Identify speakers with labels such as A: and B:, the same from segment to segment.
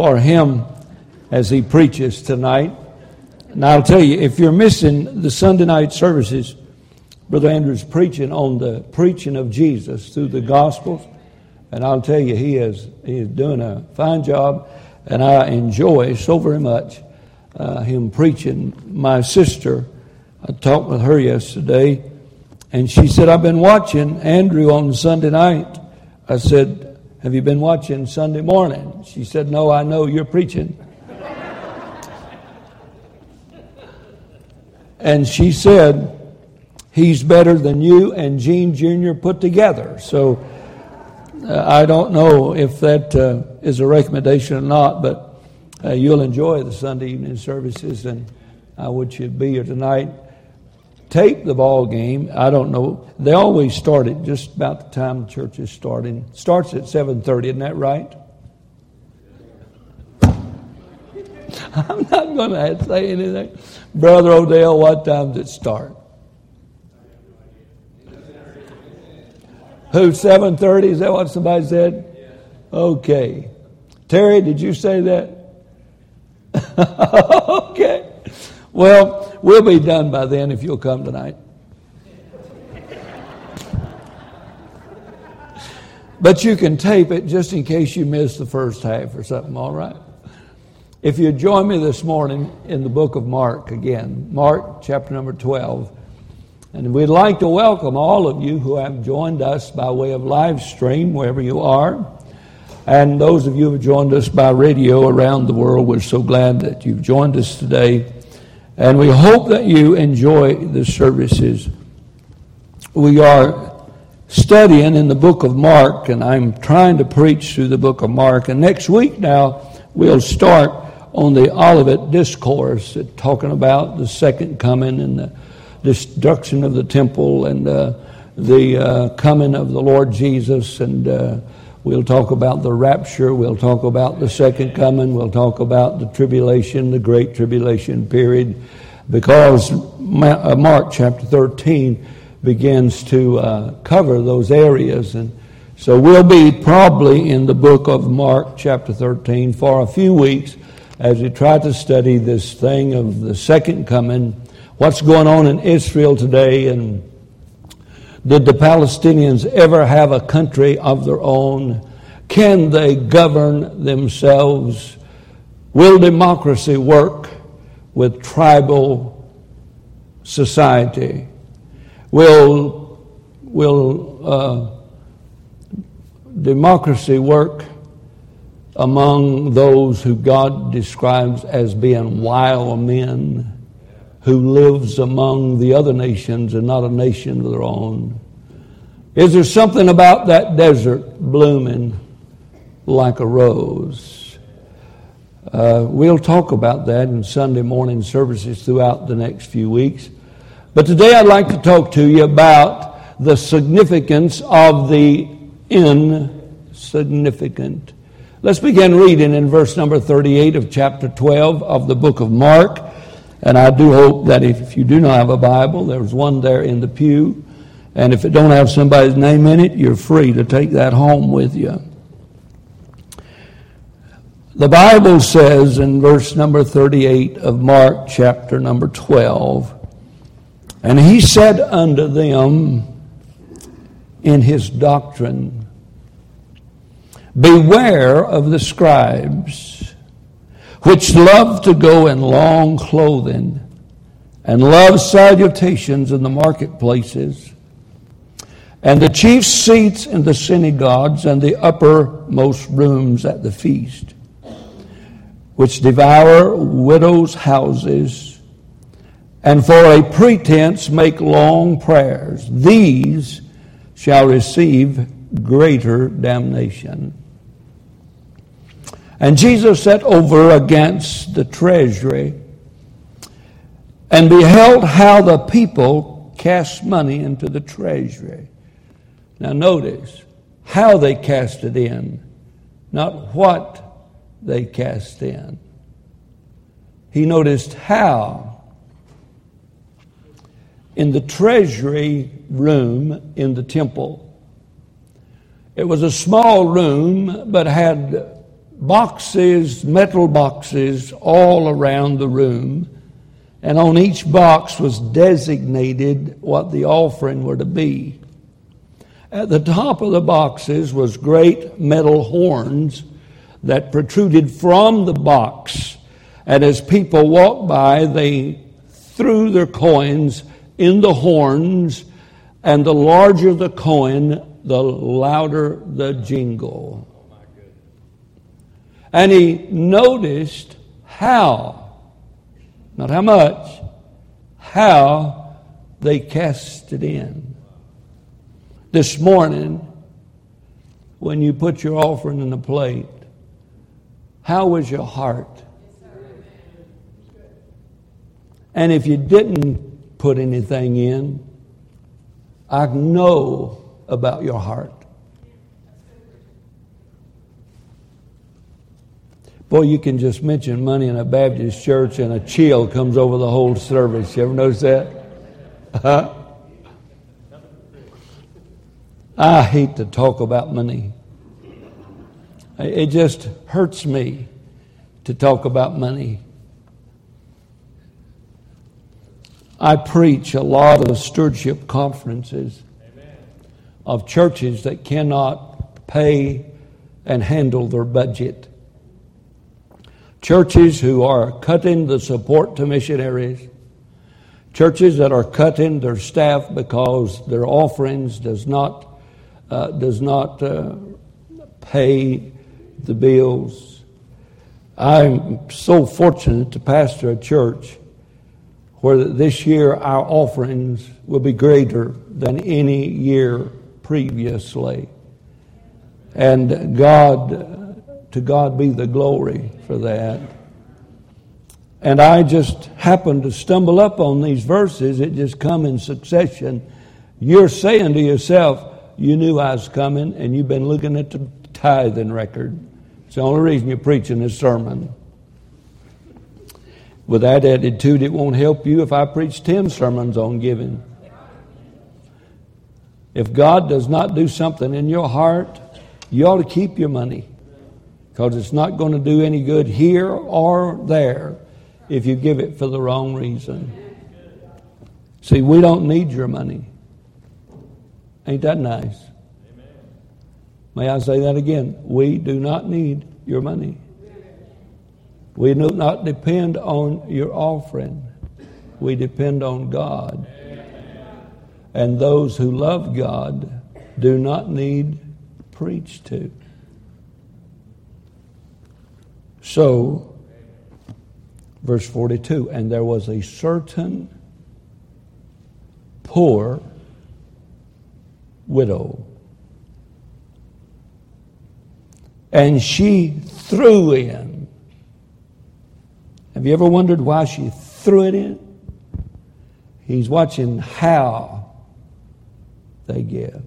A: for him as he preaches tonight. And I'll tell you, if you're missing the Sunday night services, Brother Andrew's preaching on the preaching of Jesus through the Gospels. And I'll tell you, he is, he is doing a fine job, and I enjoy so very much uh, him preaching. My sister, I talked with her yesterday, and she said, I've been watching Andrew on Sunday night. I said, Have you been watching Sunday morning? She said, No, I know you're preaching. and she said, He's better than you and Gene Jr. put together. So uh, I don't know if that uh, is a recommendation or not, but uh, you'll enjoy the Sunday evening services, and I want you be here tonight. Tape the ball game. I don't know. They always start at just about the time the church is starting. Starts at seven thirty. Isn't that right? I'm not going to say anything, Brother Odell. What time does it start? Who, 7.30? Is that what somebody said? Okay. Terry, did you say that? okay. Well, we'll be done by then if you'll come tonight. but you can tape it just in case you miss the first half or something, all right? If you join me this morning in the book of Mark again, Mark chapter number 12. And we'd like to welcome all of you who have joined us by way of live stream, wherever you are. And those of you who have joined us by radio around the world, we're so glad that you've joined us today. And we hope that you enjoy the services. We are studying in the book of Mark, and I'm trying to preach through the book of Mark. And next week now, we'll start on the Olivet Discourse, talking about the second coming and the destruction of the temple and uh, the uh, coming of the Lord Jesus. And uh, we'll talk about the rapture. We'll talk about the second coming. We'll talk about the tribulation, the great tribulation period, because uh, Mark chapter 13 begins to uh, cover those areas. And so we'll be probably in the book of Mark chapter 13 for a few weeks as we try to study this thing of the second coming what's going on in Israel today and did the Palestinians ever have a country of their own? Can they govern themselves? Will democracy work with tribal society? Will, will uh, democracy work among those who God describes as being wild men? Who lives among the other nations and not a nation of their own? Is there something about that desert blooming like a rose? Uh, we'll talk about that in Sunday morning services throughout the next few weeks. But today I'd like to talk to you about the significance of the insignificant. Let's begin reading in verse number 38 of chapter 12 of the book of Mark. And I do hope that if you do not have a Bible, there's one there in the pew. And if it don't have somebody's name in it, you're free to take that home with you. The Bible says in verse number 38 of Mark chapter number 12, And he said unto them in his doctrine, Beware of the scribes which love to go in long clothing and love salutations in the marketplaces, and the chief seats in the synagogues and the uppermost rooms at the feast, which devour widows' houses, and for a pretense make long prayers. These shall receive greater damnation. And Jesus sat over against the treasury and beheld how the people cast money into the treasury. Now, notice how they cast it in, not what they cast in. He noticed how. In the treasury room in the temple, it was a small room, but had boxes, metal boxes, all around the room. And on each box was designated what the offering were to be. At the top of the boxes was great metal horns that protruded from the box. And as people walked by, they threw their coins in the horns, and the larger the coin, the louder the jingle. And he noticed how, not how much, how they cast it in. This morning, when you put your offering in the plate, how was your heart? And if you didn't put anything in, I know about your heart. Boy, you can just mention money in a Baptist church and a chill comes over the whole service. You ever notice that? Huh? I hate to talk about money. It just hurts me to talk about money. I preach a lot of stewardship conferences Amen. of churches that cannot pay and handle their budget. Churches who are cutting the support to missionaries. Churches that are cutting their staff because their offerings does not, uh, does not uh, pay the bills. I'm so fortunate to pastor a church where this year our offerings will be greater than any year previously. And God, to God be the glory for that. And I just happened to stumble up on these verses. It just come in succession. You're saying to yourself, you knew I was coming, and you've been looking at the tithing record. It's the only reason you're preaching this sermon. With that attitude, it won't help you if I preach 10 sermons on giving. If God does not do something in your heart, you ought to keep your money because it's not going to do any good here or there if you give it for the wrong reason. See, we don't need your money. Ain't that nice? May I say that again? We do not need your money. We do not depend on your offering. We depend on God. And those who love God do not need preached to. So, verse 42 and there was a certain poor widow and she threw in. Have you ever wondered why she threw it in? He's watching how they give.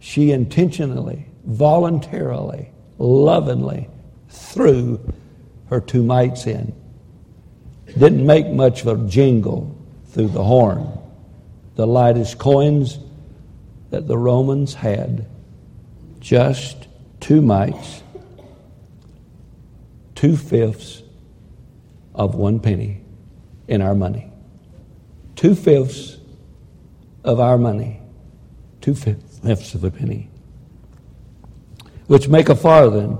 A: She intentionally, voluntarily, lovingly threw her two mites in. Didn't make much of a jingle through the horn. The lightest coins that the Romans had, just two mites two fifths of one penny in our money. Two fifths of our money. Two fifths of a penny. Which make a farthing.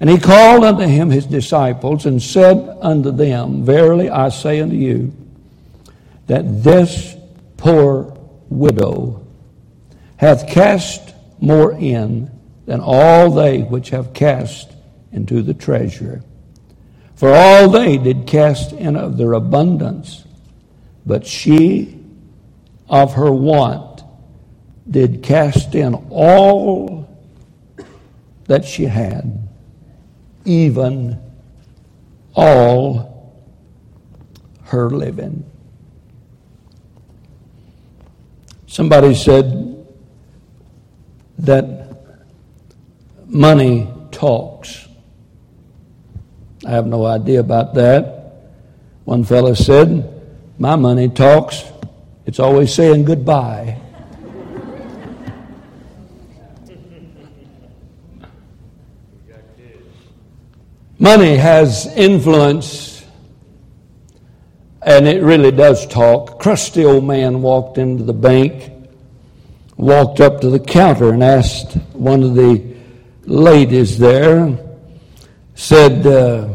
A: And he called unto him his disciples and said unto them, Verily I say unto you, that this poor widow hath cast more in than all they which have cast into the treasure. For all they did cast in of their abundance, but she of her want did cast in all that she had, even all her living. Somebody said that money talks. I have no idea about that. One fellow said, My money talks. It's always saying goodbye. Money has influence, and it really does talk. Crusty old man walked into the bank, walked up to the counter, and asked one of the ladies there, said, uh,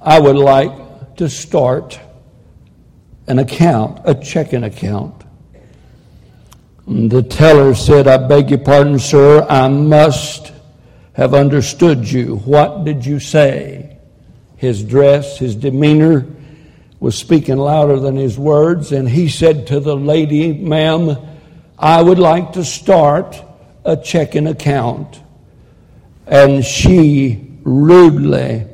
A: I would like to start an account, a checking account. And the teller said, I beg your pardon, sir, I must have understood you. What did you say? His dress, his demeanor was speaking louder than his words, and he said to the lady, Ma'am, I would like to start a checking account. And she rudely,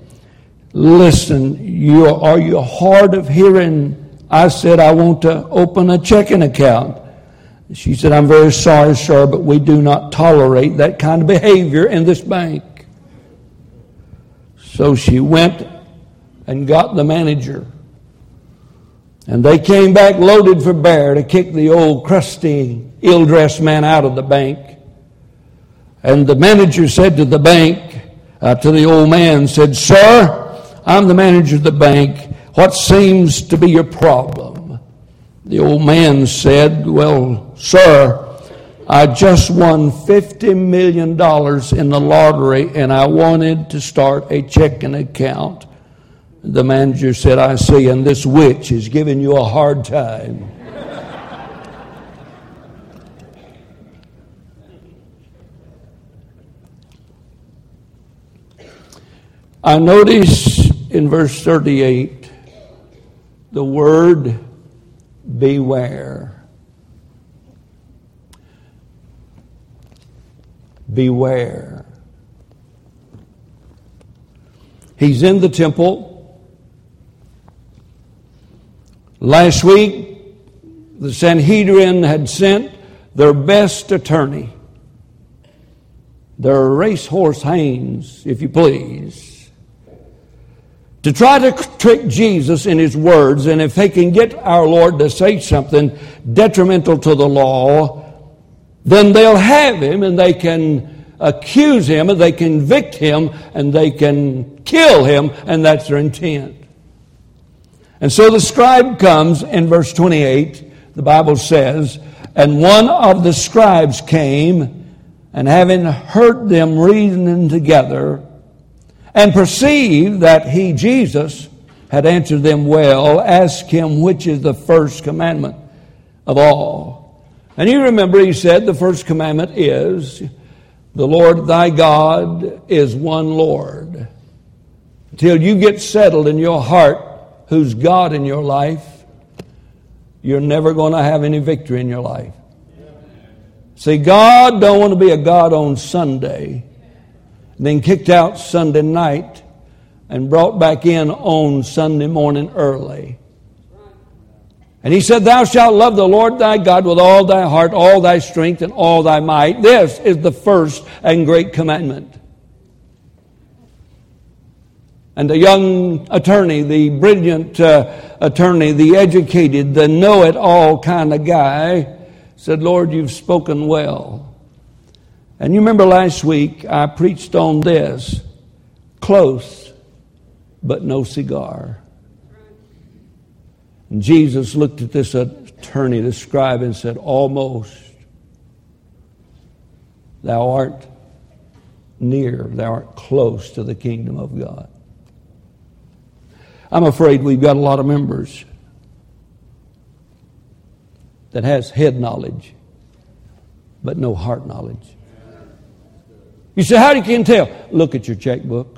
A: Listen, you, are you hard of hearing? I said, I want to open a checking account. She said, I'm very sorry, sir, but we do not tolerate that kind of behavior in this bank. So she went and got the manager. And they came back loaded for bear to kick the old, crusty, ill dressed man out of the bank. And the manager said to the bank, uh, to the old man, said, Sir, I'm the manager of the bank. What seems to be your problem? The old man said, Well, sir, I just won $50 million in the lottery and I wanted to start a checking account. The manager said, I see, and this witch is giving you a hard time. I notice in verse 38 the word beware. Beware. He's in the temple. Last week, the Sanhedrin had sent their best attorney, their racehorse Haynes, if you please to try to trick Jesus in his words, and if they can get our Lord to say something detrimental to the law, then they'll have him and they can accuse him and they convict him and they can kill him, and that's their intent. And so the scribe comes in verse 28, the Bible says, and one of the scribes came, and having heard them reasoning together, and perceived that he, Jesus, had answered them well, asked him which is the first commandment of all. And you remember he said the first commandment is the Lord thy God is one Lord. Until you get settled in your heart who's God in your life, you're never going to have any victory in your life. See, God don't want to be a God on Sunday then kicked out Sunday night and brought back in on Sunday morning early. And he said, Thou shalt love the Lord thy God with all thy heart, all thy strength, and all thy might. This is the first and great commandment. And the young attorney, the brilliant uh, attorney, the educated, the know it all kind of guy, said, Lord, you've spoken well. And you remember last week I preached on this close, but no cigar. And Jesus looked at this attorney, the scribe, and said, Almost. Thou art near, thou art close to the kingdom of God. I'm afraid we've got a lot of members that has head knowledge, but no heart knowledge. You say, How do you can tell? Look at your checkbook.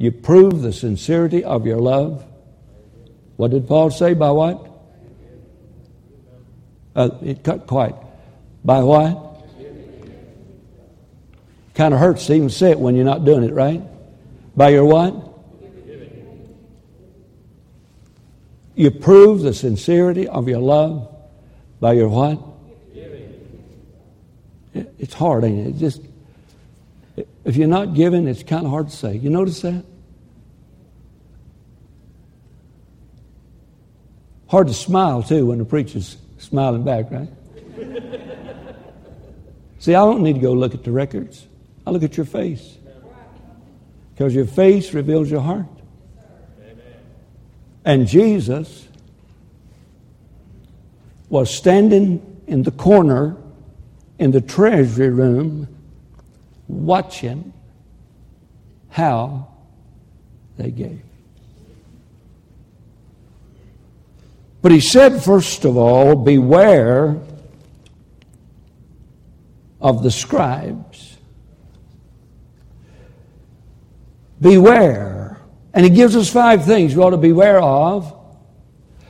A: You prove the sincerity of your love. What did Paul say? By what? Uh, it cut quiet. By what? Kind of hurts to even say it when you're not doing it, right? By your what? You prove the sincerity of your love by your what? It's hard, ain't it? just if you're not giving, it's kind of hard to say. You notice that? Hard to smile too when the preacher's smiling back, right? See, I don't need to go look at the records. I look at your face. Because your face reveals your heart. And Jesus was standing in the corner in the treasury room watching how they gave. But he said, first of all, beware of the scribes. Beware. And he gives us five things we ought to beware of.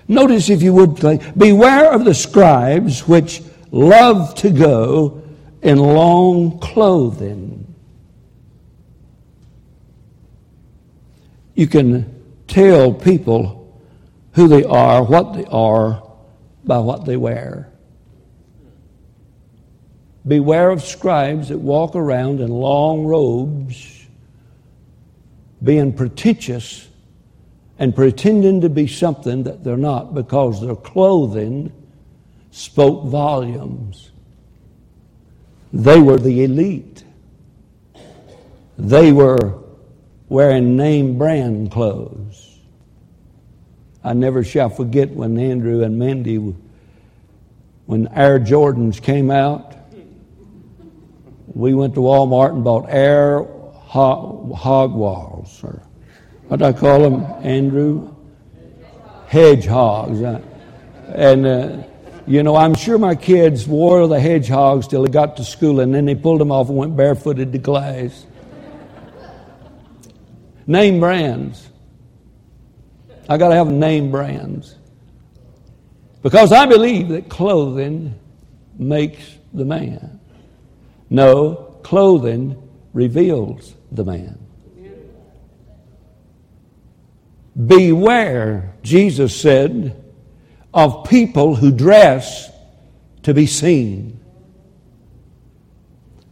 A: Notice, if you would, beware of the scribes which love to go in long clothing. You can tell people who they are, what they are, by what they wear. Beware of scribes that walk around in long robes, being pretentious and pretending to be something that they're not because their clothing spoke volumes. They were the elite. They were wearing name brand clothes. I never shall forget when Andrew and Mandy, when Air Jordans came out, we went to Walmart and bought Air hog, or what do I call them, Andrew? Hedgehogs. And, uh, you know, I'm sure my kids wore the hedgehogs till they got to school and then they pulled them off and went barefooted to class. name brands. I got to have name brands. Because I believe that clothing makes the man. No, clothing reveals the man. Beware, Jesus said, of people who dress to be seen.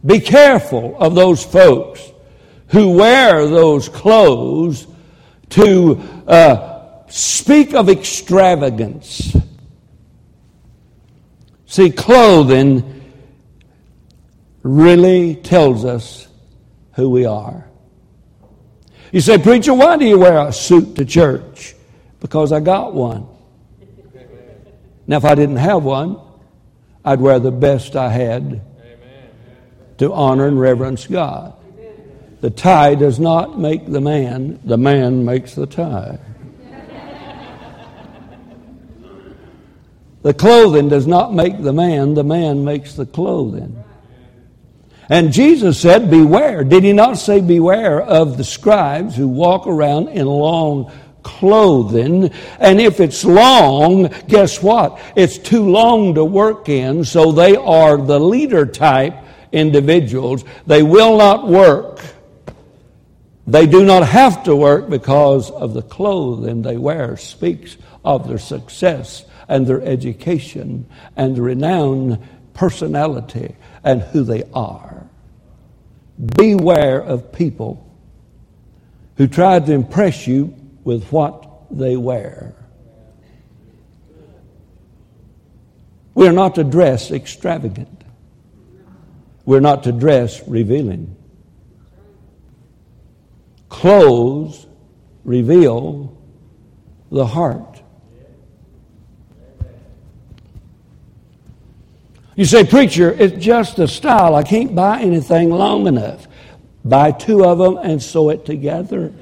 A: Be careful of those folks who wear those clothes to uh, speak of extravagance. See, clothing really tells us who we are. You say, Preacher, why do you wear a suit to church? Because I got one. Now, if I didn't have one, I'd wear the best I had to honor and reverence God. The tie does not make the man, the man makes the tie. The clothing does not make the man, the man makes the clothing. And Jesus said, Beware. Did he not say, Beware of the scribes who walk around in long clothing? And if it's long, guess what? It's too long to work in, so they are the leader type individuals. They will not work. They do not have to work because of the clothing they wear speaks of their success and their education and renowned personality and who they are. Beware of people who try to impress you with what they wear. We are not to dress extravagant. We're not to dress revealing. Clothes reveal the heart. You say, Preacher, it's just a style. I can't buy anything long enough. Buy two of them and sew it together.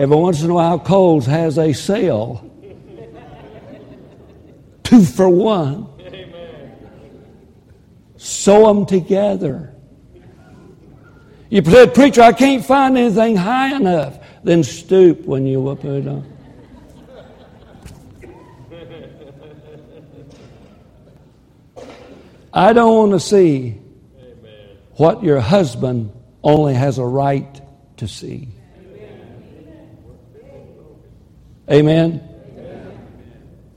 A: Every once in a while, Kohl's has a sale. Two for one. Sew them together. You said, Preacher, I can't find anything high enough. Then stoop when you put it on. I don't want to see Amen. what your husband only has a right to see. Amen. Amen.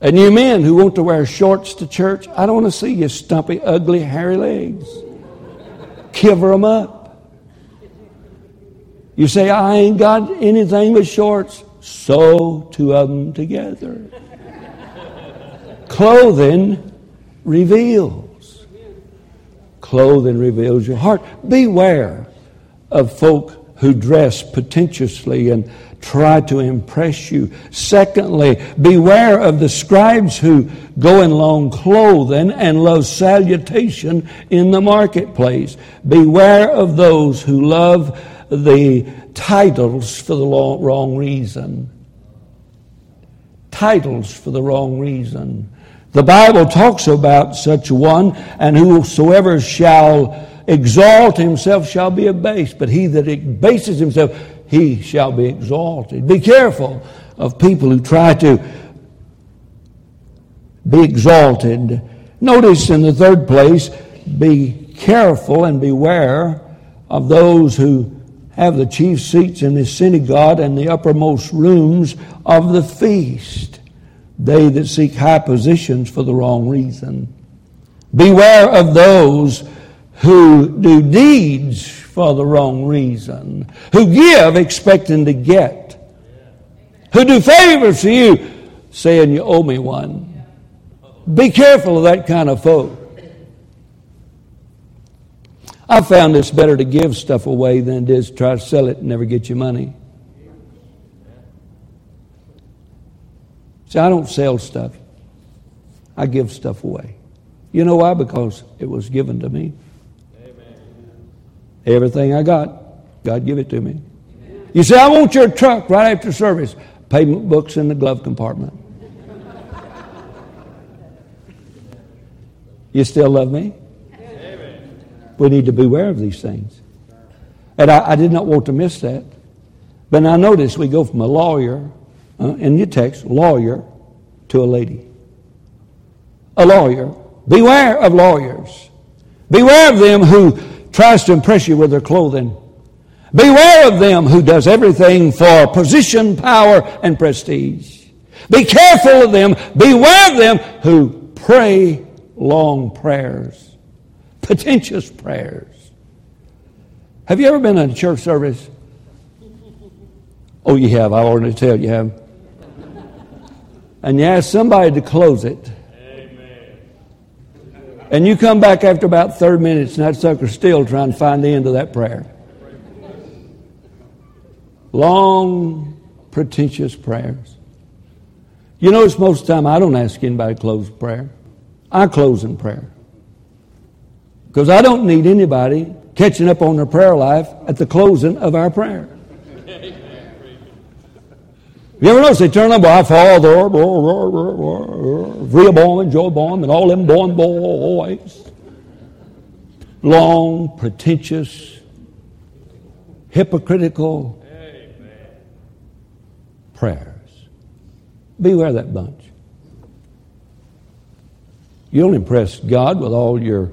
A: And you men who want to wear shorts to church, I don't want to see your stumpy, ugly, hairy legs. Cover them up. You say, I ain't got anything but shorts. Sew two of them together. Clothing reveals. Clothing reveals your heart. Beware of folk who dress pretentiously and try to impress you. Secondly, beware of the scribes who go in long clothing and love salutation in the marketplace. Beware of those who love the titles for the wrong reason. Titles for the wrong reason. The Bible talks about such a one, and whosoever shall exalt himself shall be abased, but he that abases himself, he shall be exalted. Be careful of people who try to be exalted. Notice in the third place, be careful and beware of those who have the chief seats in the synagogue and the uppermost rooms of the feast they that seek high positions for the wrong reason. Beware of those who do deeds for the wrong reason, who give expecting to get, who do favors to you saying you owe me one. Be careful of that kind of folk. I found it's better to give stuff away than it is to try to sell it and never get your money. See, I don't sell stuff. I give stuff away. You know why? Because it was given to me. Amen. Everything I got, God give it to me. You say, I want your truck right after service. Payment books in the glove compartment. you still love me? Amen. We need to beware of these things. And I, I, did not want to miss that. But now notice we go from a lawyer uh, in your text, lawyer to a lady. A lawyer. Beware of lawyers. Beware of them who tries to impress you with their clothing. Beware of them who does everything for position, power, and prestige. Be careful of them. Beware of them who pray long prayers, pretentious prayers. Have you ever been in a church service? Oh, you have. I already tell you have and you ask somebody to close it. Amen. And you come back after about 30 minutes and that sucker's still trying to find the end of that prayer. Long, pretentious prayers. You notice most of the time I don't ask anybody to close prayer. I close in prayer. Because I don't need anybody catching up on their prayer life at the closing of our prayer. You ever notice they turn on by Father, Rehoboam and Joabam and all them born boys. Long, pretentious, hypocritical Amen. prayers. Beware that bunch. You don't impress God with all your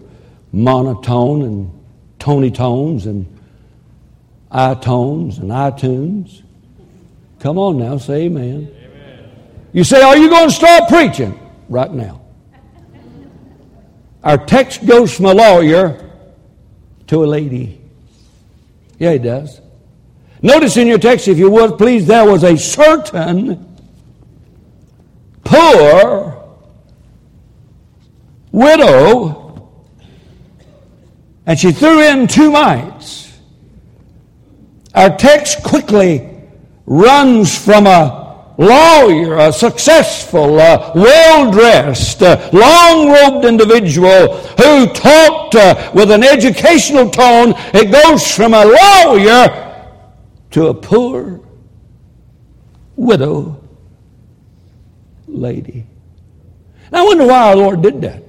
A: monotone and tony tones and iTones and iTunes. Come on now, say amen. amen. You say, Are you going to start preaching? Right now. Our text goes from a lawyer to a lady. Yeah, it does. Notice in your text, if you would, please, there was a certain poor widow, and she threw in two mites. Our text quickly runs from a lawyer, a successful, uh, well dressed, uh, long robed individual who talked uh, with an educational tone. It goes from a lawyer to a poor widow lady. Now, I wonder why our Lord did that.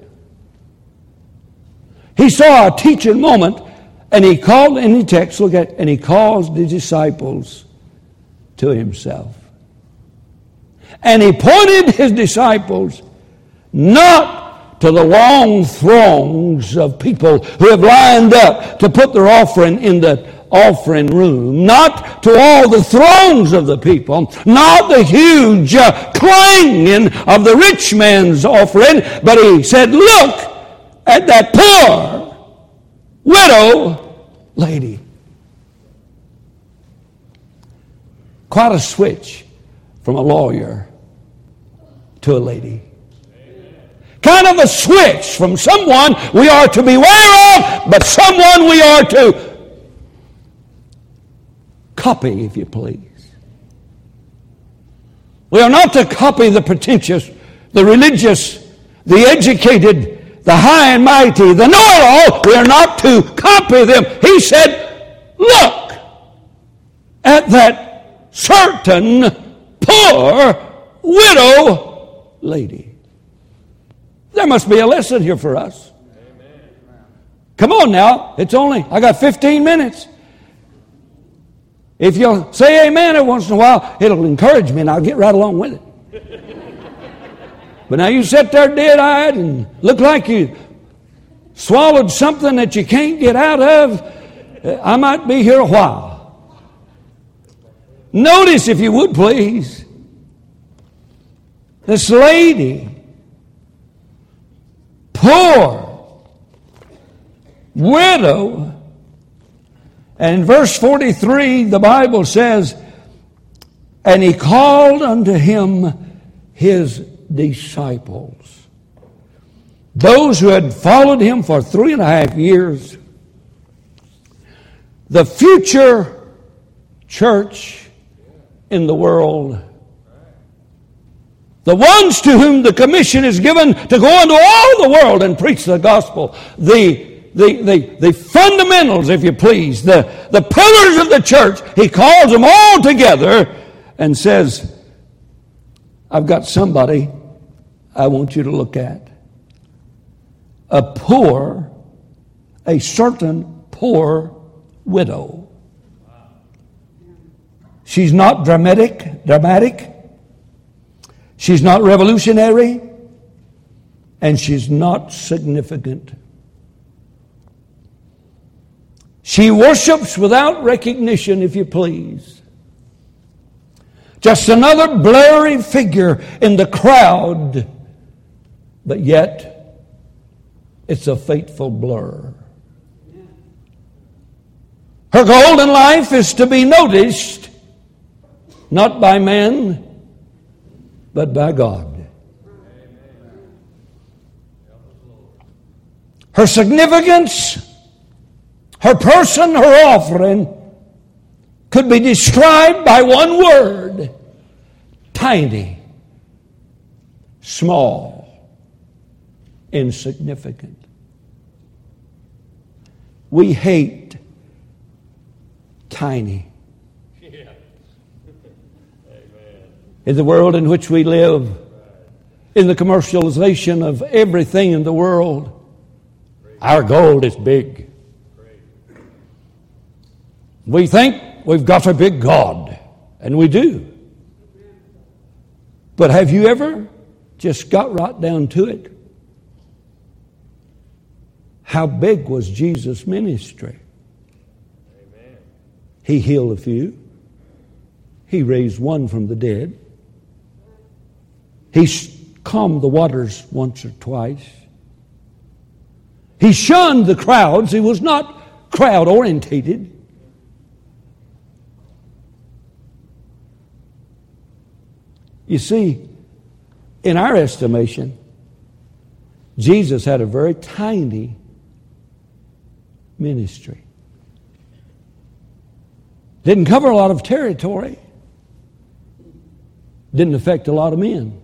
A: He saw a teaching moment and he called in the text, look at, and he calls the disciples to himself. And he pointed his disciples not to the long throngs of people who have lined up to put their offering in the offering room, not to all the thrones of the people, not the huge uh, clanging of the rich man's offering, but he said, Look at that poor widow lady. Quite a switch from a lawyer to a lady. kind of a switch from someone we are to beware of, but someone we are to copy, if you please. We are not to copy the pretentious, the religious, the educated, the high and mighty, the know it all. We are not to copy them. He said, Look at that certain poor widow lady. There must be a lesson here for us. Come on now. It's only, I got 15 minutes. If you'll say amen every once in a while, it'll encourage me and I'll get right along with it. but now you sit there dead eyed and look like you swallowed something that you can't get out of. I might be here a while. Notice, if you would please, this lady, poor, widow, and in verse 43, the Bible says, And he called unto him his disciples. Those who had followed him for three and a half years. The future church in the world. The ones to whom the commission is given to go into all the world and preach the gospel. The the, the, the fundamentals, if you please, the, the pillars of the church, he calls them all together and says, I've got somebody I want you to look at. A poor, a certain poor widow. She's not dramatic, dramatic. She's not revolutionary, and she's not significant. She worships without recognition, if you please. Just another blurry figure in the crowd, but yet it's a fateful blur. Her golden life is to be noticed not by man, but by God. Her significance her person, her offering could be described by one word tiny, small, insignificant. We hate tiny. In the world in which we live, in the commercialization of everything in the world, our goal is big. We think we've got a big God, and we do. But have you ever just got right down to it? How big was Jesus' ministry? He healed a few. He raised one from the dead. He calmed the waters once or twice. He shunned the crowds. He was not crowd orientated. You see, in our estimation, Jesus had a very tiny ministry. Didn't cover a lot of territory. Didn't affect a lot of men.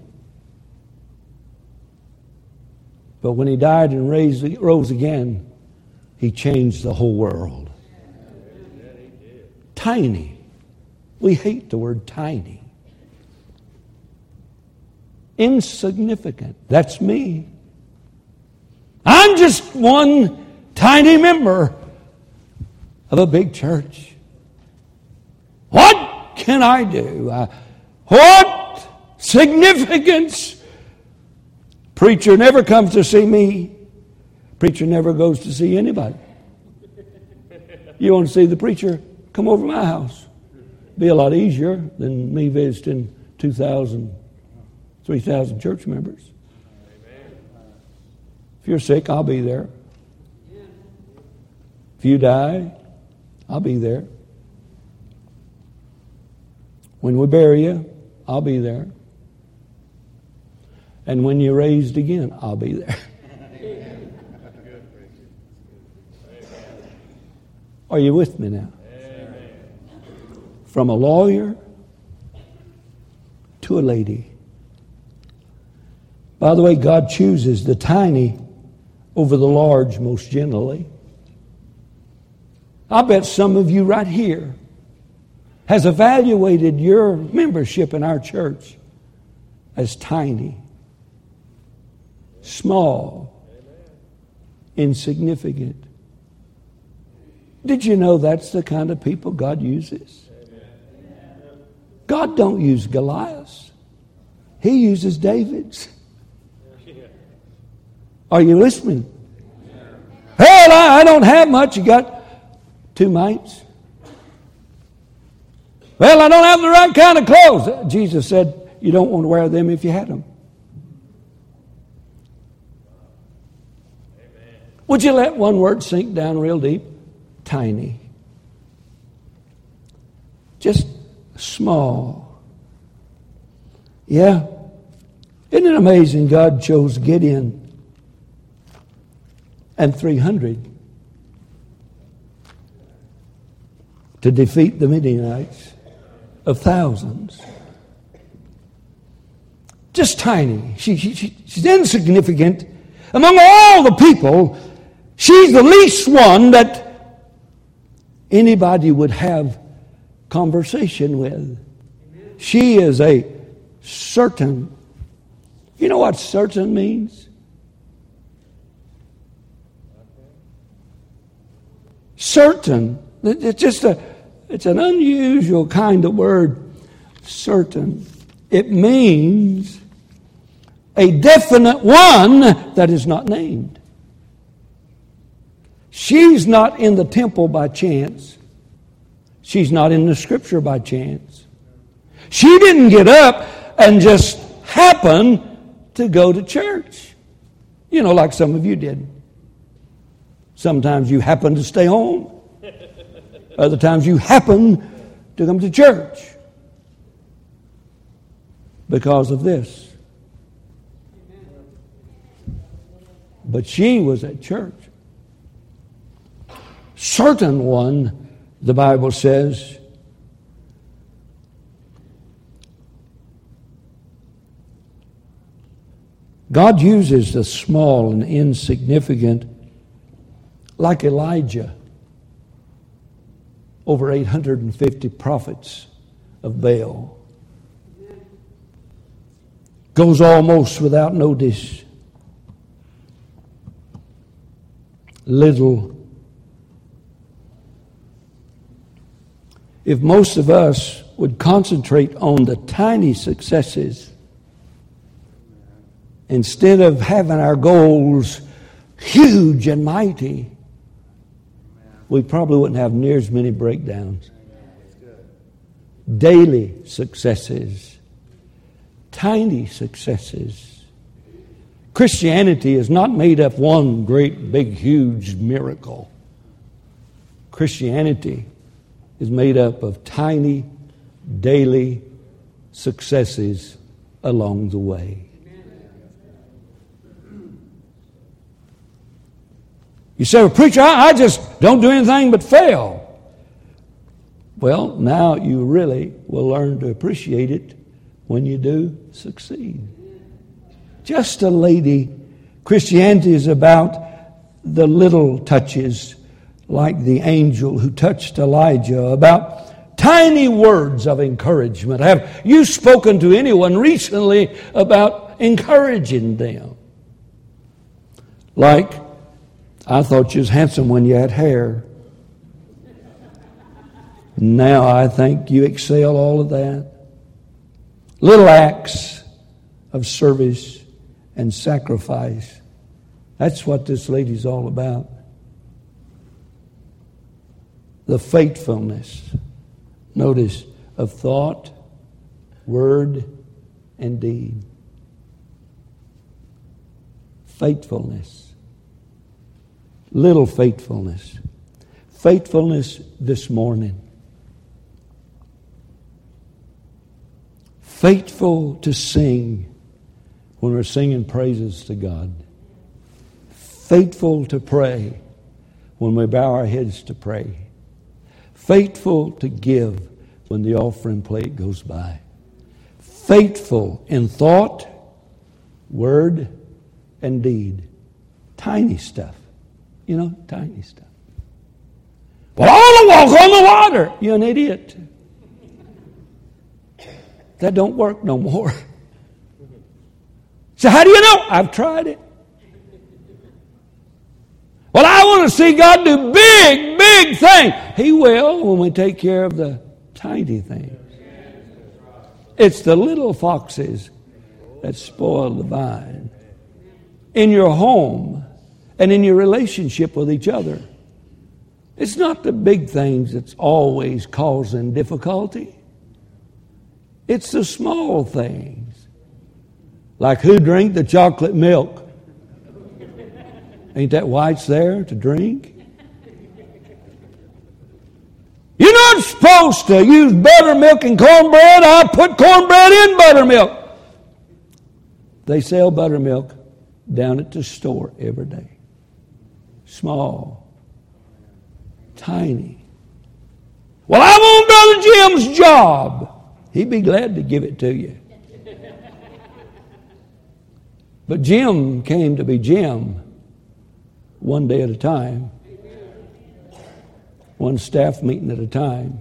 A: But when he died and raised, rose again, he changed the whole world. Tiny. We hate the word tiny insignificant. That's me. I'm just one tiny member of a big church. What can I do? Uh, what significance? Preacher never comes to see me. Preacher never goes to see anybody. You want to see the preacher? Come over to my house. Be a lot easier than me visiting 2,000 3,000 church members. If you're sick, I'll be there. If you die, I'll be there. When we bury you, I'll be there. And when you're raised again, I'll be there. Are you with me now? From a lawyer to a lady. By the way, God chooses the tiny over the large most generally. I bet some of you right here has evaluated your membership in our church as tiny, small, insignificant. Did you know that's the kind of people God uses? God don't use Goliaths. He uses David's. Are you listening? Hell, I, I don't have much. You got two mites? Well, I don't have the right kind of clothes. Jesus said, You don't want to wear them if you had them. Would you let one word sink down real deep? Tiny. Just small. Yeah. Isn't it amazing God chose Gideon and 300 to defeat the Midianites? of thousands. Just tiny. She, she, she's insignificant. Among all the people, she's the least one that anybody would have conversation with. She is a certain. You know what certain means? Certain. It's just a it's an unusual kind of word, certain. It means a definite one that is not named. She's not in the temple by chance. She's not in the scripture by chance. She didn't get up and just happen to go to church. You know, like some of you did. Sometimes you happen to stay home. Other times you happen to come to church because of this. But she was at church. Certain one, the Bible says, God uses the small and insignificant like Elijah over 850 prophets of Baal. Goes almost without notice. Little. If most of us would concentrate on the tiny successes instead of having our goals huge and mighty, we probably wouldn't have near as many breakdowns. Daily successes, tiny successes. Christianity is not made up one great, big, huge miracle. Christianity is made up of tiny, daily successes along the way. You say, well, preacher, I, I just don't do anything but fail. Well, now you really will learn to appreciate it when you do succeed. Just a lady. Christianity is about the little touches, like the angel who touched Elijah, about tiny words of encouragement. Have you spoken to anyone recently about encouraging them? Like I thought you was handsome when you had hair. Now I think you excel all of that. Little acts of service and sacrifice. That's what this lady's all about. The faithfulness, notice, of thought, word, and deed. Faithfulness little faithfulness. Faithfulness this morning. Faithful to sing when we're singing praises to God. Faithful to pray when we bow our heads to pray. Faithful to give when the offering plate goes by. Faithful in thought, word, and deed. Tiny stuff. You know, tiny stuff. Well, I want to walk on the water. You're an idiot. That don't work no more. So how do you know? I've tried it. Well, I want to see God do big, big things. He will when we take care of the tiny things. It's the little foxes that spoil the vine. In your home and in your relationship with each other. It's not the big things that's always causing difficulty. It's the small things. Like who drank the chocolate milk? Ain't that why it's there to drink? You're not supposed to use buttermilk and cornbread. I put cornbread in buttermilk. They sell buttermilk down at the store every day. Small, tiny. Well, I want Brother Jim's job. He'd be glad to give it to you. But Jim came to be Jim one day at a time, one staff meeting at a time,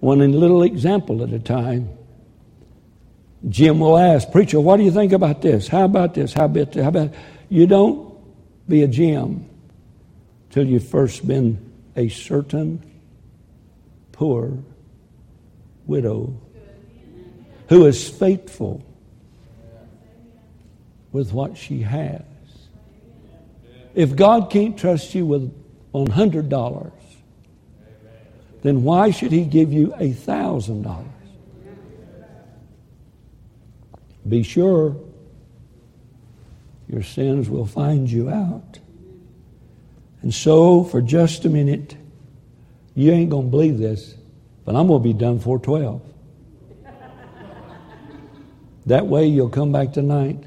A: one little example at a time. Jim will ask, Preacher, what do you think about this? How about this? How about this? How about you don't be a Jim till you've first been a certain poor widow who is faithful with what she has. If God can't trust you with $100, then why should He give you $1,000? Be sure your sins will find you out. And so, for just a minute, you ain't going to believe this, but I'm going to be done for 12. That way, you'll come back tonight.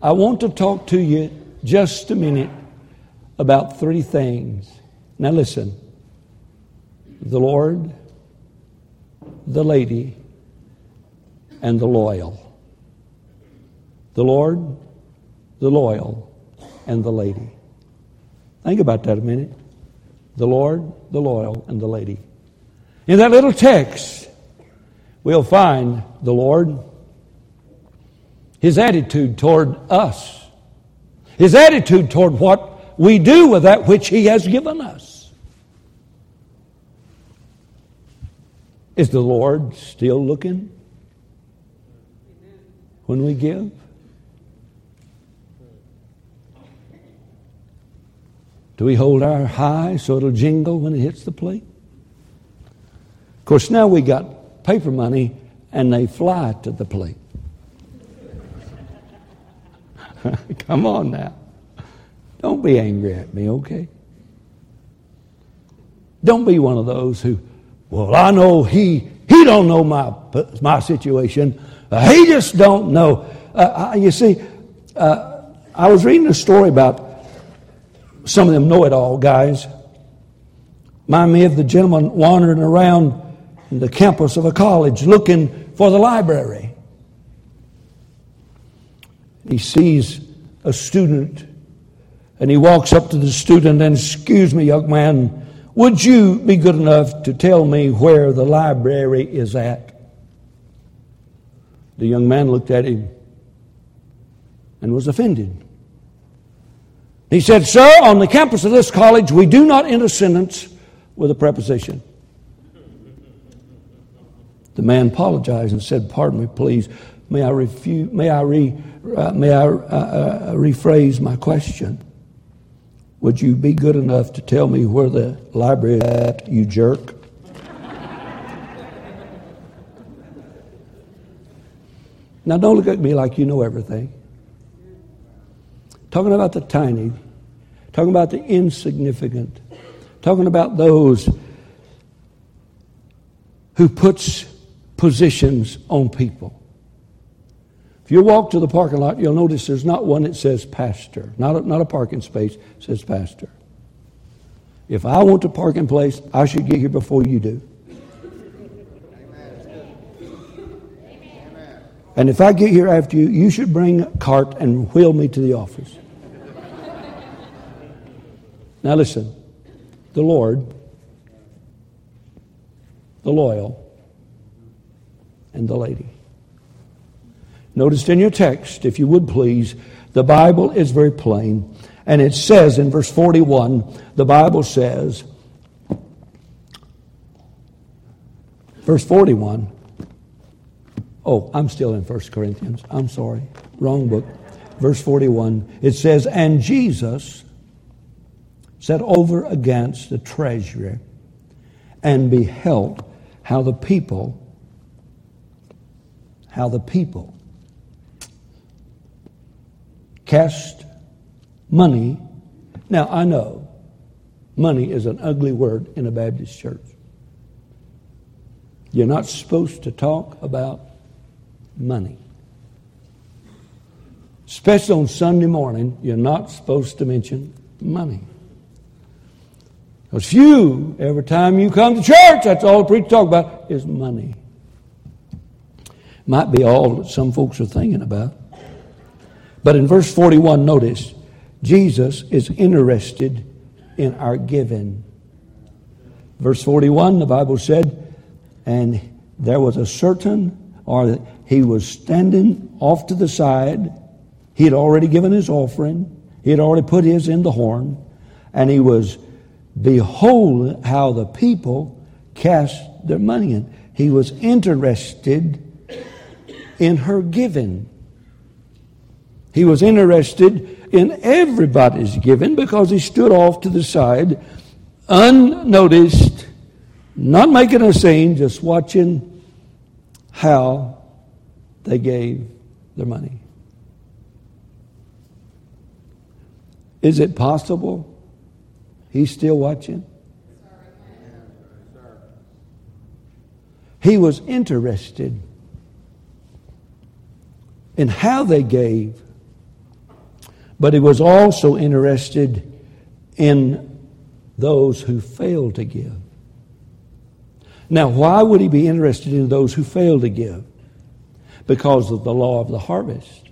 A: I want to talk to you just a minute about three things. Now, listen the Lord, the lady, and the loyal. The Lord, the loyal, and the lady. Think about that a minute. The Lord, the loyal, and the lady. In that little text, we'll find the Lord, his attitude toward us, his attitude toward what we do with that which he has given us. Is the Lord still looking when we give? Do we hold our high so it'll jingle when it hits the plate? Of course, now we got paper money and they fly to the plate. Come on now. Don't be angry at me, okay? Don't be one of those who, well, I know he he don't know my my situation. Uh, he just don't know. Uh, you see, uh, I was reading a story about some of them know it all guys. Remind me of the gentleman wandering around the campus of a college looking for the library. He sees a student and he walks up to the student and, Excuse me, young man, would you be good enough to tell me where the library is at? The young man looked at him and was offended. He said, Sir, on the campus of this college, we do not end a sentence with a preposition. The man apologized and said, Pardon me, please. May I, refuse, may I, re, uh, may I uh, uh, rephrase my question? Would you be good enough to tell me where the library is at, you jerk? now, don't look at me like you know everything. Talking about the tiny, talking about the insignificant, talking about those who puts positions on people. If you walk to the parking lot, you'll notice there's not one that says pastor, not a, not a parking space, says pastor. If I want a parking place, I should get here before you do. And if I get here after you, you should bring a cart and wheel me to the office. now listen, the Lord, the loyal, and the lady. Notice in your text, if you would please, the Bible is very plain. And it says in verse 41, the Bible says, verse 41, oh, I'm still in 1 Corinthians. I'm sorry. Wrong book. Verse 41, it says, And Jesus sat over against the treasury and beheld how the people, how the people cast money. Now, I know money is an ugly word in a Baptist church. You're not supposed to talk about money. Especially on Sunday morning, you're not supposed to mention money. Because few, every time you come to church, that's all the preacher talk about is money. Might be all that some folks are thinking about. But in verse 41, notice, Jesus is interested in our giving. Verse 41, the Bible said, and there was a certain, or he was standing off to the side. He had already given his offering, he had already put his in the horn, and he was behold, how the people cast their money in. He was interested in her giving. He was interested in everybody's giving because he stood off to the side, unnoticed, not making a scene, just watching how they gave their money. Is it possible he's still watching? He was interested in how they gave but he was also interested in those who failed to give. Now, why would he be interested in those who fail to give? Because of the law of the harvest.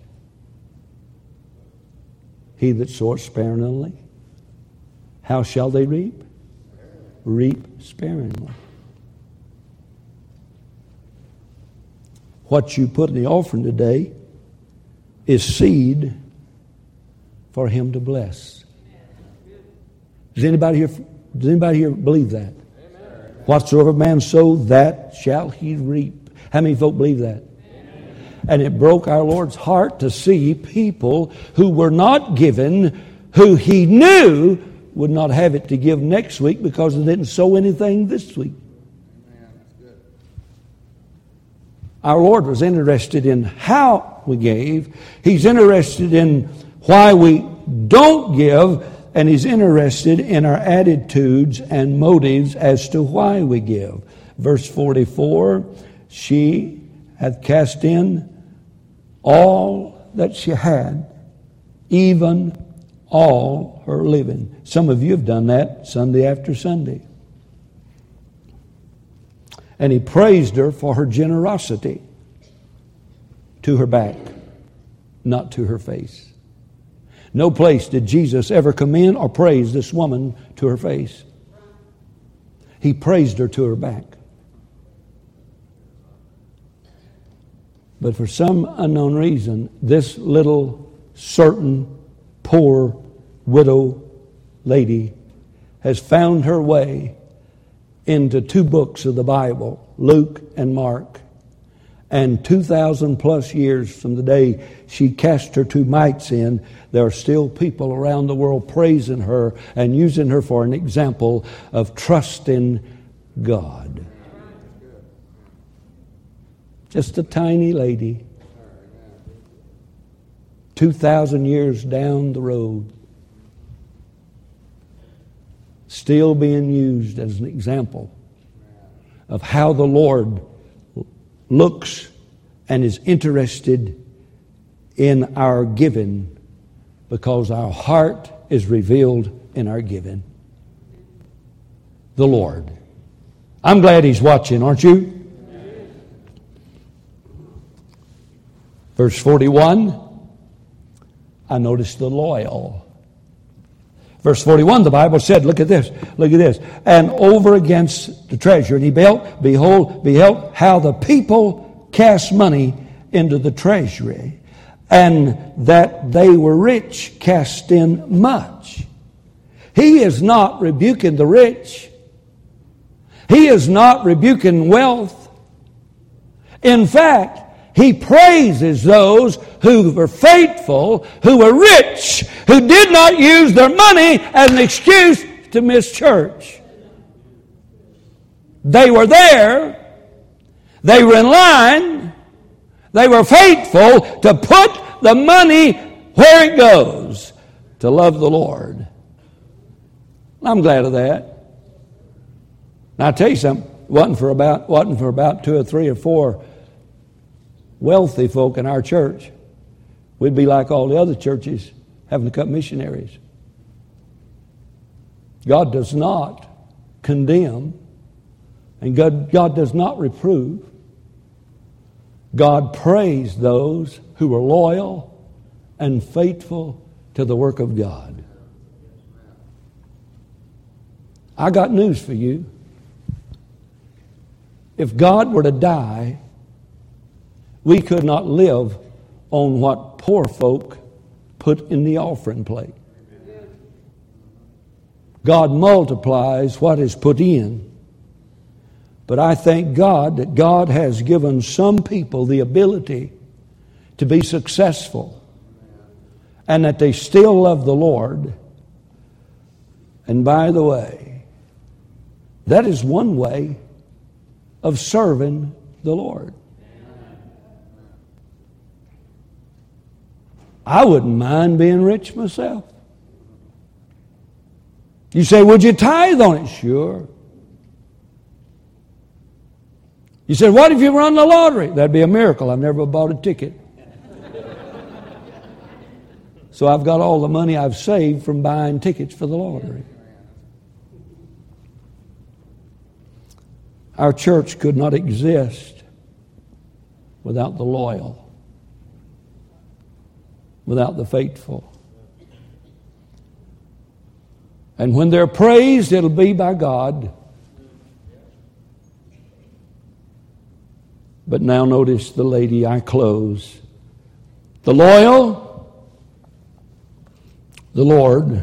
A: He that soweth sparingly, how shall they reap? Reap sparingly. What you put in the offering today is seed for him to bless. Does anybody here, does anybody here believe that? Amen. Whatsoever man sow, that shall he reap. How many folk believe that? Amen. And it broke our Lord's heart to see people who were not given, who he knew would not have it to give next week because they didn't sow anything this week. Our Lord was interested in how we gave. He's interested in why we don't give, and he's interested in our attitudes and motives as to why we give. Verse 44 She hath cast in all that she had, even all her living. Some of you have done that Sunday after Sunday. And he praised her for her generosity to her back, not to her face. No place did Jesus ever commend or praise this woman to her face. He praised her to her back. But for some unknown reason, this little certain poor widow lady has found her way into two books of the Bible, Luke and Mark. And 2,000 plus years from the day she cast her two mites in, there are still people around the world praising her and using her for an example of trusting God. Just a tiny lady, 2,000 years down the road, still being used as an example of how the Lord looks and is interested in our giving because our heart is revealed in our giving. The Lord. I'm glad He's watching, aren't you? Verse 41, I noticed the loyal. Verse 41, the Bible said, look at this, look at this. And over against the treasure, and he beheld, behold, beheld how the people cast money into the treasury, and that they were rich cast in much. He is not rebuking the rich. He is not rebuking wealth. In fact, he praises those who were faithful, who were rich, who did not use their money as an excuse to miss church. They were there, they were in line, they were faithful to put the money where it goes to love the Lord. I'm glad of that. Now, I'll tell you something. wasn't for about wasn't for about two or three or four wealthy folk in our church, we'd be like all the other churches having to cut missionaries. God does not condemn, and God, God does not reprove. God praised those who were loyal and faithful to the work of God. I got news for you. If God were to die we could not live on what poor folk put in the offering plate. God multiplies what is put in. But I thank God that God has given some people the ability to be successful and that they still love the Lord. And by the way, that is one way of serving the Lord. I wouldn't mind being rich myself. You say, Would you tithe on it? Sure. You said, What if you run the lottery? That'd be a miracle. I've never bought a ticket. so I've got all the money I've saved from buying tickets for the lottery. Our church could not exist without the loyal without the faithful. And when they're praised, it'll be by God. But now notice the lady I close. The loyal, the Lord,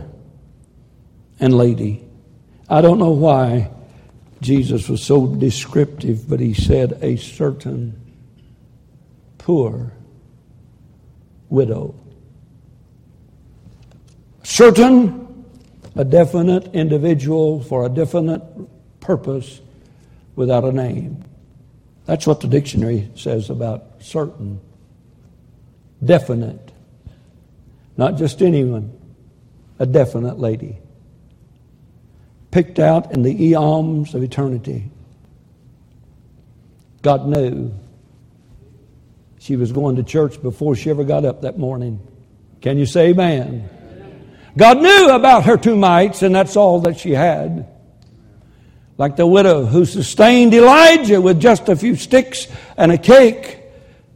A: and lady. I don't know why Jesus was so descriptive, but he said a certain poor widow certain, a definite individual for a definite purpose without a name. That's what the dictionary says about certain, definite, not just anyone, a definite lady. Picked out in the eons of eternity. God knew she was going to church before she ever got up that morning. Can you say amen? God knew about her two mites, and that's all that she had. Like the widow who sustained Elijah with just a few sticks and a cake,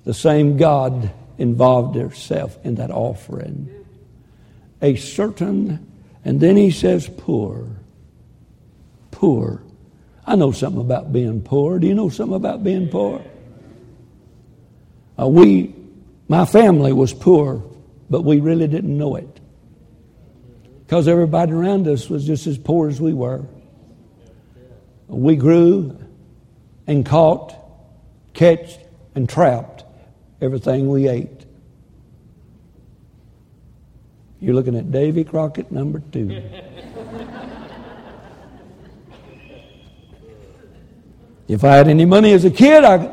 A: the same God involved herself in that offering. A certain, and then he says, poor. Poor. I know something about being poor. Do you know something about being poor? Uh, we, my family was poor, but we really didn't know it because everybody around us was just as poor as we were. We grew and caught, catched, and trapped everything we ate. You're looking at Davy Crockett, number two. if I had any money as a kid, I,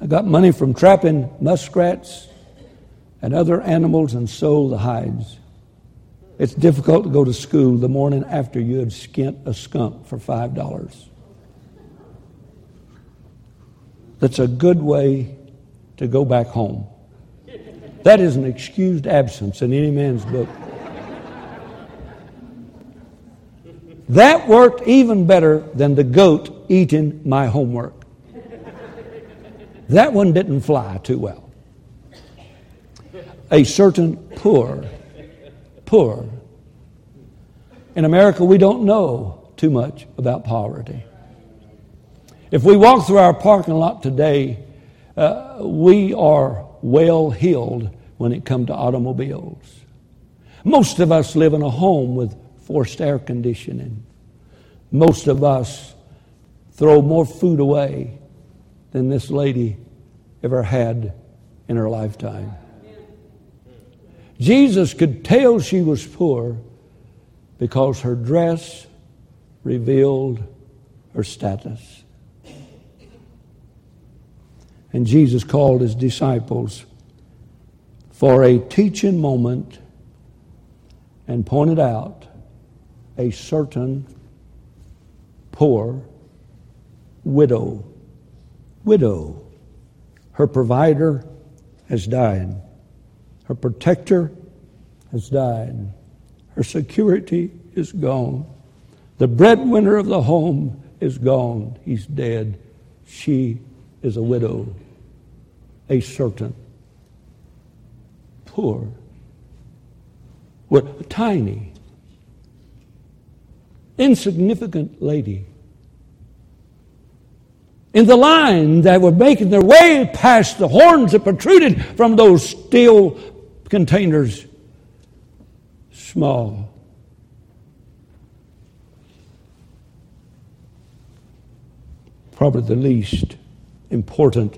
A: I got money from trapping muskrats and other animals and sold the hides. It's difficult to go to school the morning after you have skint a skunk for $5. That's a good way to go back home. That is an excused absence in any man's book. That worked even better than the goat eating my homework. That one didn't fly too well. A certain poor, poor. In America, we don't know too much about poverty. If we walk through our parking lot today, uh, we are well heeled when it comes to automobiles. Most of us live in a home with forced air conditioning. Most of us throw more food away than this lady ever had in her lifetime. Jesus could tell she was poor because her dress revealed her status. And Jesus called his disciples for a teaching moment and pointed out a certain poor widow. Widow. Her provider has died. Her protector has died. Her security is gone. The breadwinner of the home is gone. He's dead. She is a widow, a certain poor, what, tiny, insignificant lady. In the line that were making their way past the horns that protruded from those steel containers, small. Probably the least important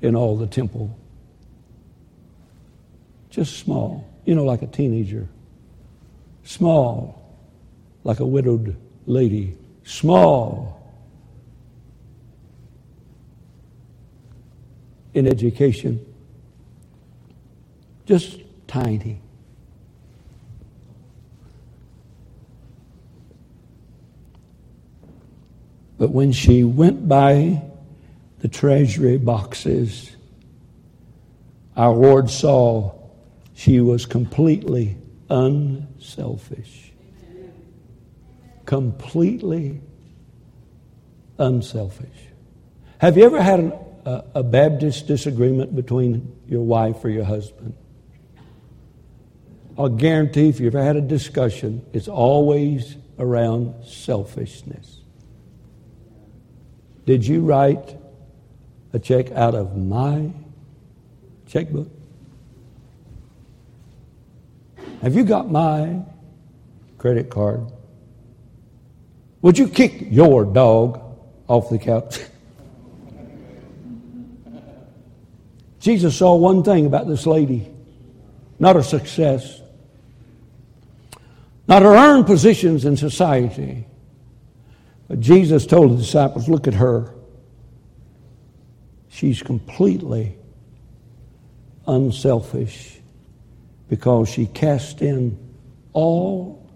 A: in all the temple just small, you know, like a teenager. Small, like a widowed lady. Small in education. Just tiny. But when she went by the treasury boxes, our Lord saw she was completely unselfish. Completely unselfish. Have you ever had a, a Baptist disagreement between your wife or your husband? I'll guarantee if you've ever had a discussion, it's always around selfishness. Did you write a check out of my checkbook? Have you got my credit card? Would you kick your dog off the couch? Jesus saw one thing about this lady not her success, not her earned positions in society. But Jesus told the disciples, Look at her. She's completely unselfish because she cast in all.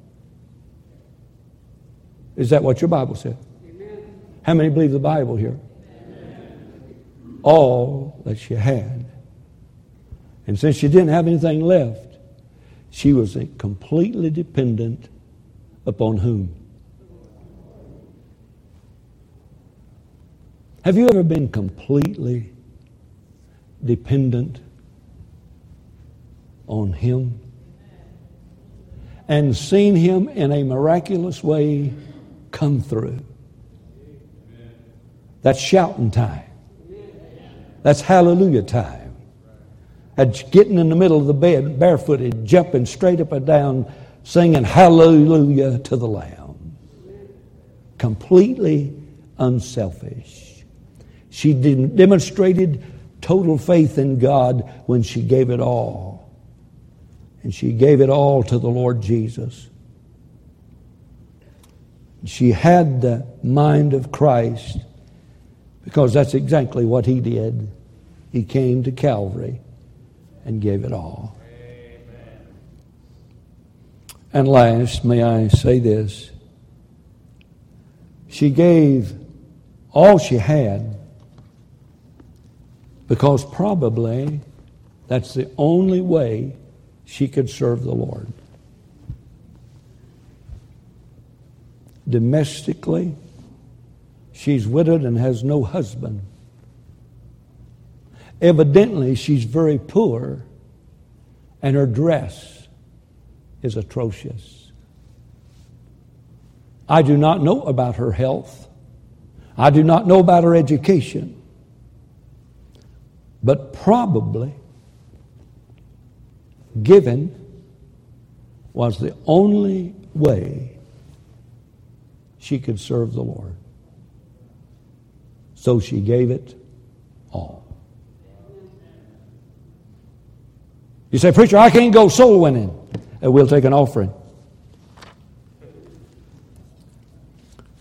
A: Is that what your Bible said? Amen. How many believe the Bible here? Amen. All that she had. And since she didn't have anything left, she was completely dependent upon whom? Have you ever been completely dependent on Him and seen Him in a miraculous way come through. That's shouting time. That's hallelujah time. Getting in the middle of the bed, barefooted, jumping straight up and down, singing hallelujah to the Lamb. Completely unselfish. She demonstrated total faith in God when she gave it all and she gave it all to the Lord Jesus. She had the mind of Christ because that's exactly what he did. He came to Calvary and gave it all. Amen. And last, may I say this? She gave all she had because probably That's the only way she could serve the Lord. Domestically, she's widowed and has no husband. Evidently, she's very poor, and her dress is atrocious. I do not know about her health. I do not know about her education. But probably giving was the only way she could serve the Lord. So she gave it all. You say, Preacher, I can't go soul winning. And we'll take an offering.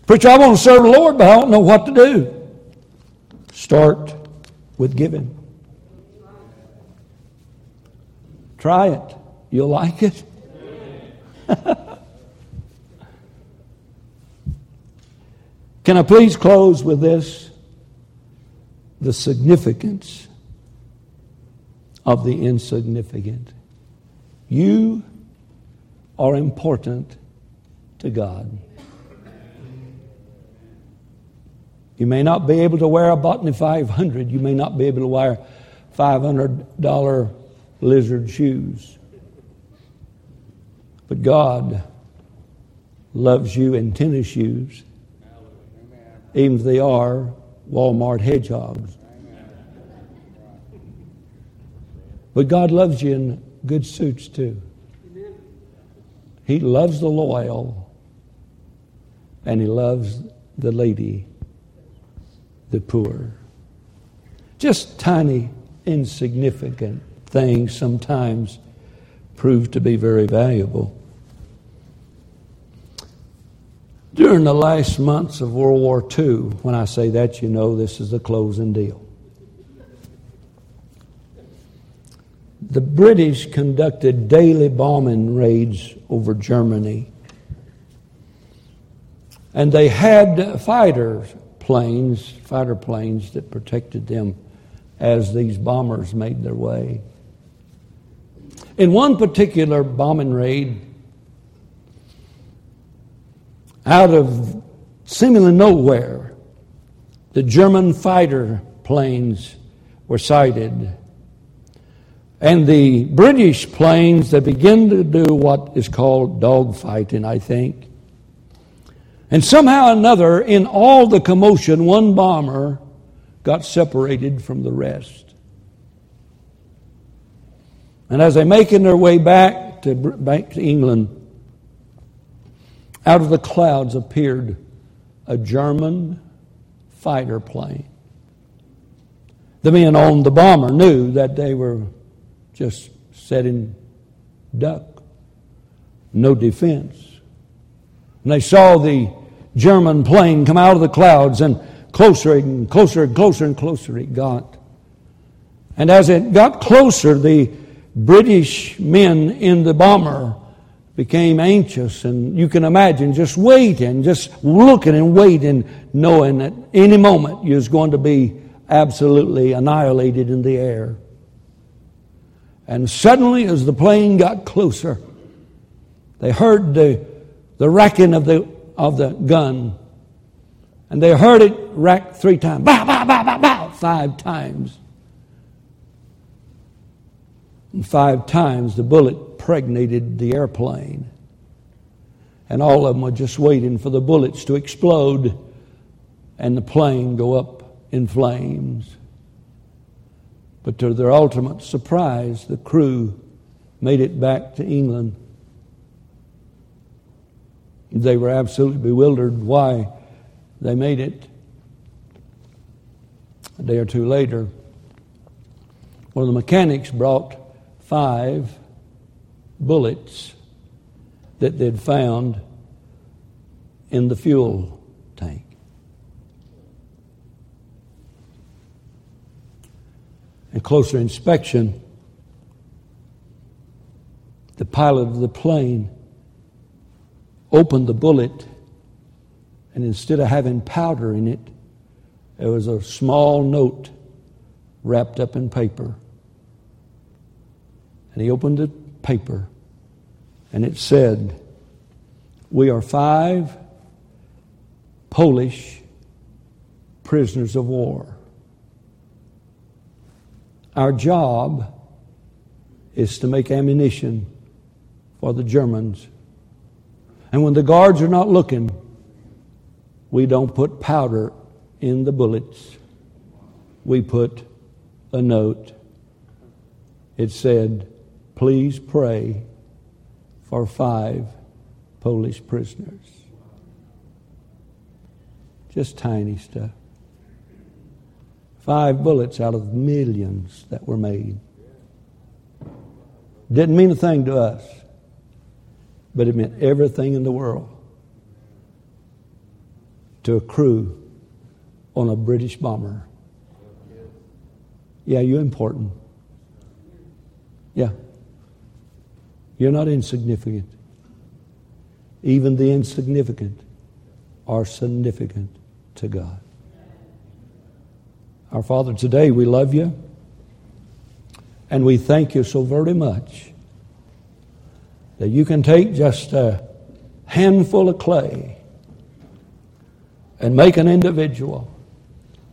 A: Preacher, I want to serve the Lord, but I don't know what to do. Start with giving. Try it. You'll like it. Can I please close with this? The significance of the insignificant. You are important to God. You may not be able to wear a Botany 500. You may not be able to wear $500 lizard shoes. But God loves you in tennis shoes, even if they are Walmart hedgehogs. But God loves you in good suits too. He loves the loyal, and He loves the lady, the poor. Just tiny, insignificant things sometimes prove to be very valuable. During the last months of World War II, when I say that, you know this is the closing deal. The British conducted daily bombing raids over Germany. And they had fighter planes, fighter planes that protected them as these bombers made their way. In one particular bombing raid, out of seemingly nowhere, the German fighter planes were sighted. And the British planes, they begin to do what is called dogfighting, I think. And somehow or another, in all the commotion, one bomber got separated from the rest. And as they're making their way back to, back to England, out of the clouds appeared a German fighter plane. The men on the bomber knew that they were just setting duck, no defense. And they saw the German plane come out of the clouds, and closer and closer and closer and closer it got. And as it got closer, the British men in the bomber became anxious, and you can imagine just waiting, just looking and waiting, knowing that any moment you was going to be absolutely annihilated in the air. And suddenly, as the plane got closer, they heard the, the racking of the, of the gun. And they heard it rack three times. Bow, bow, bow, bow, bow, five times. And five times the bullet pregnated the airplane. And all of them were just waiting for the bullets to explode and the plane go up in flames. But to their ultimate surprise, the crew made it back to England. They were absolutely bewildered why they made it. A day or two later, one of the mechanics brought five bullets that they'd found in the fuel tank. And closer inspection, the pilot of the plane opened the bullet, and instead of having powder in it, there was a small note wrapped up in paper And he opened the paper, and it said, We are five Polish prisoners of war. Our job is to make ammunition for the Germans. And when the guards are not looking, we don't put powder in the bullets. We put a note. It said, Please pray for five Polish prisoners. Just tiny stuff. Five bullets out of millions that were made. Didn't mean a thing to us, but it meant everything in the world to a crew on a British bomber. Yeah, you're important. Yeah. You're not insignificant. Even the insignificant are significant to God. Our Father, today we love you and we thank you so very much that you can take just a handful of clay and make an individual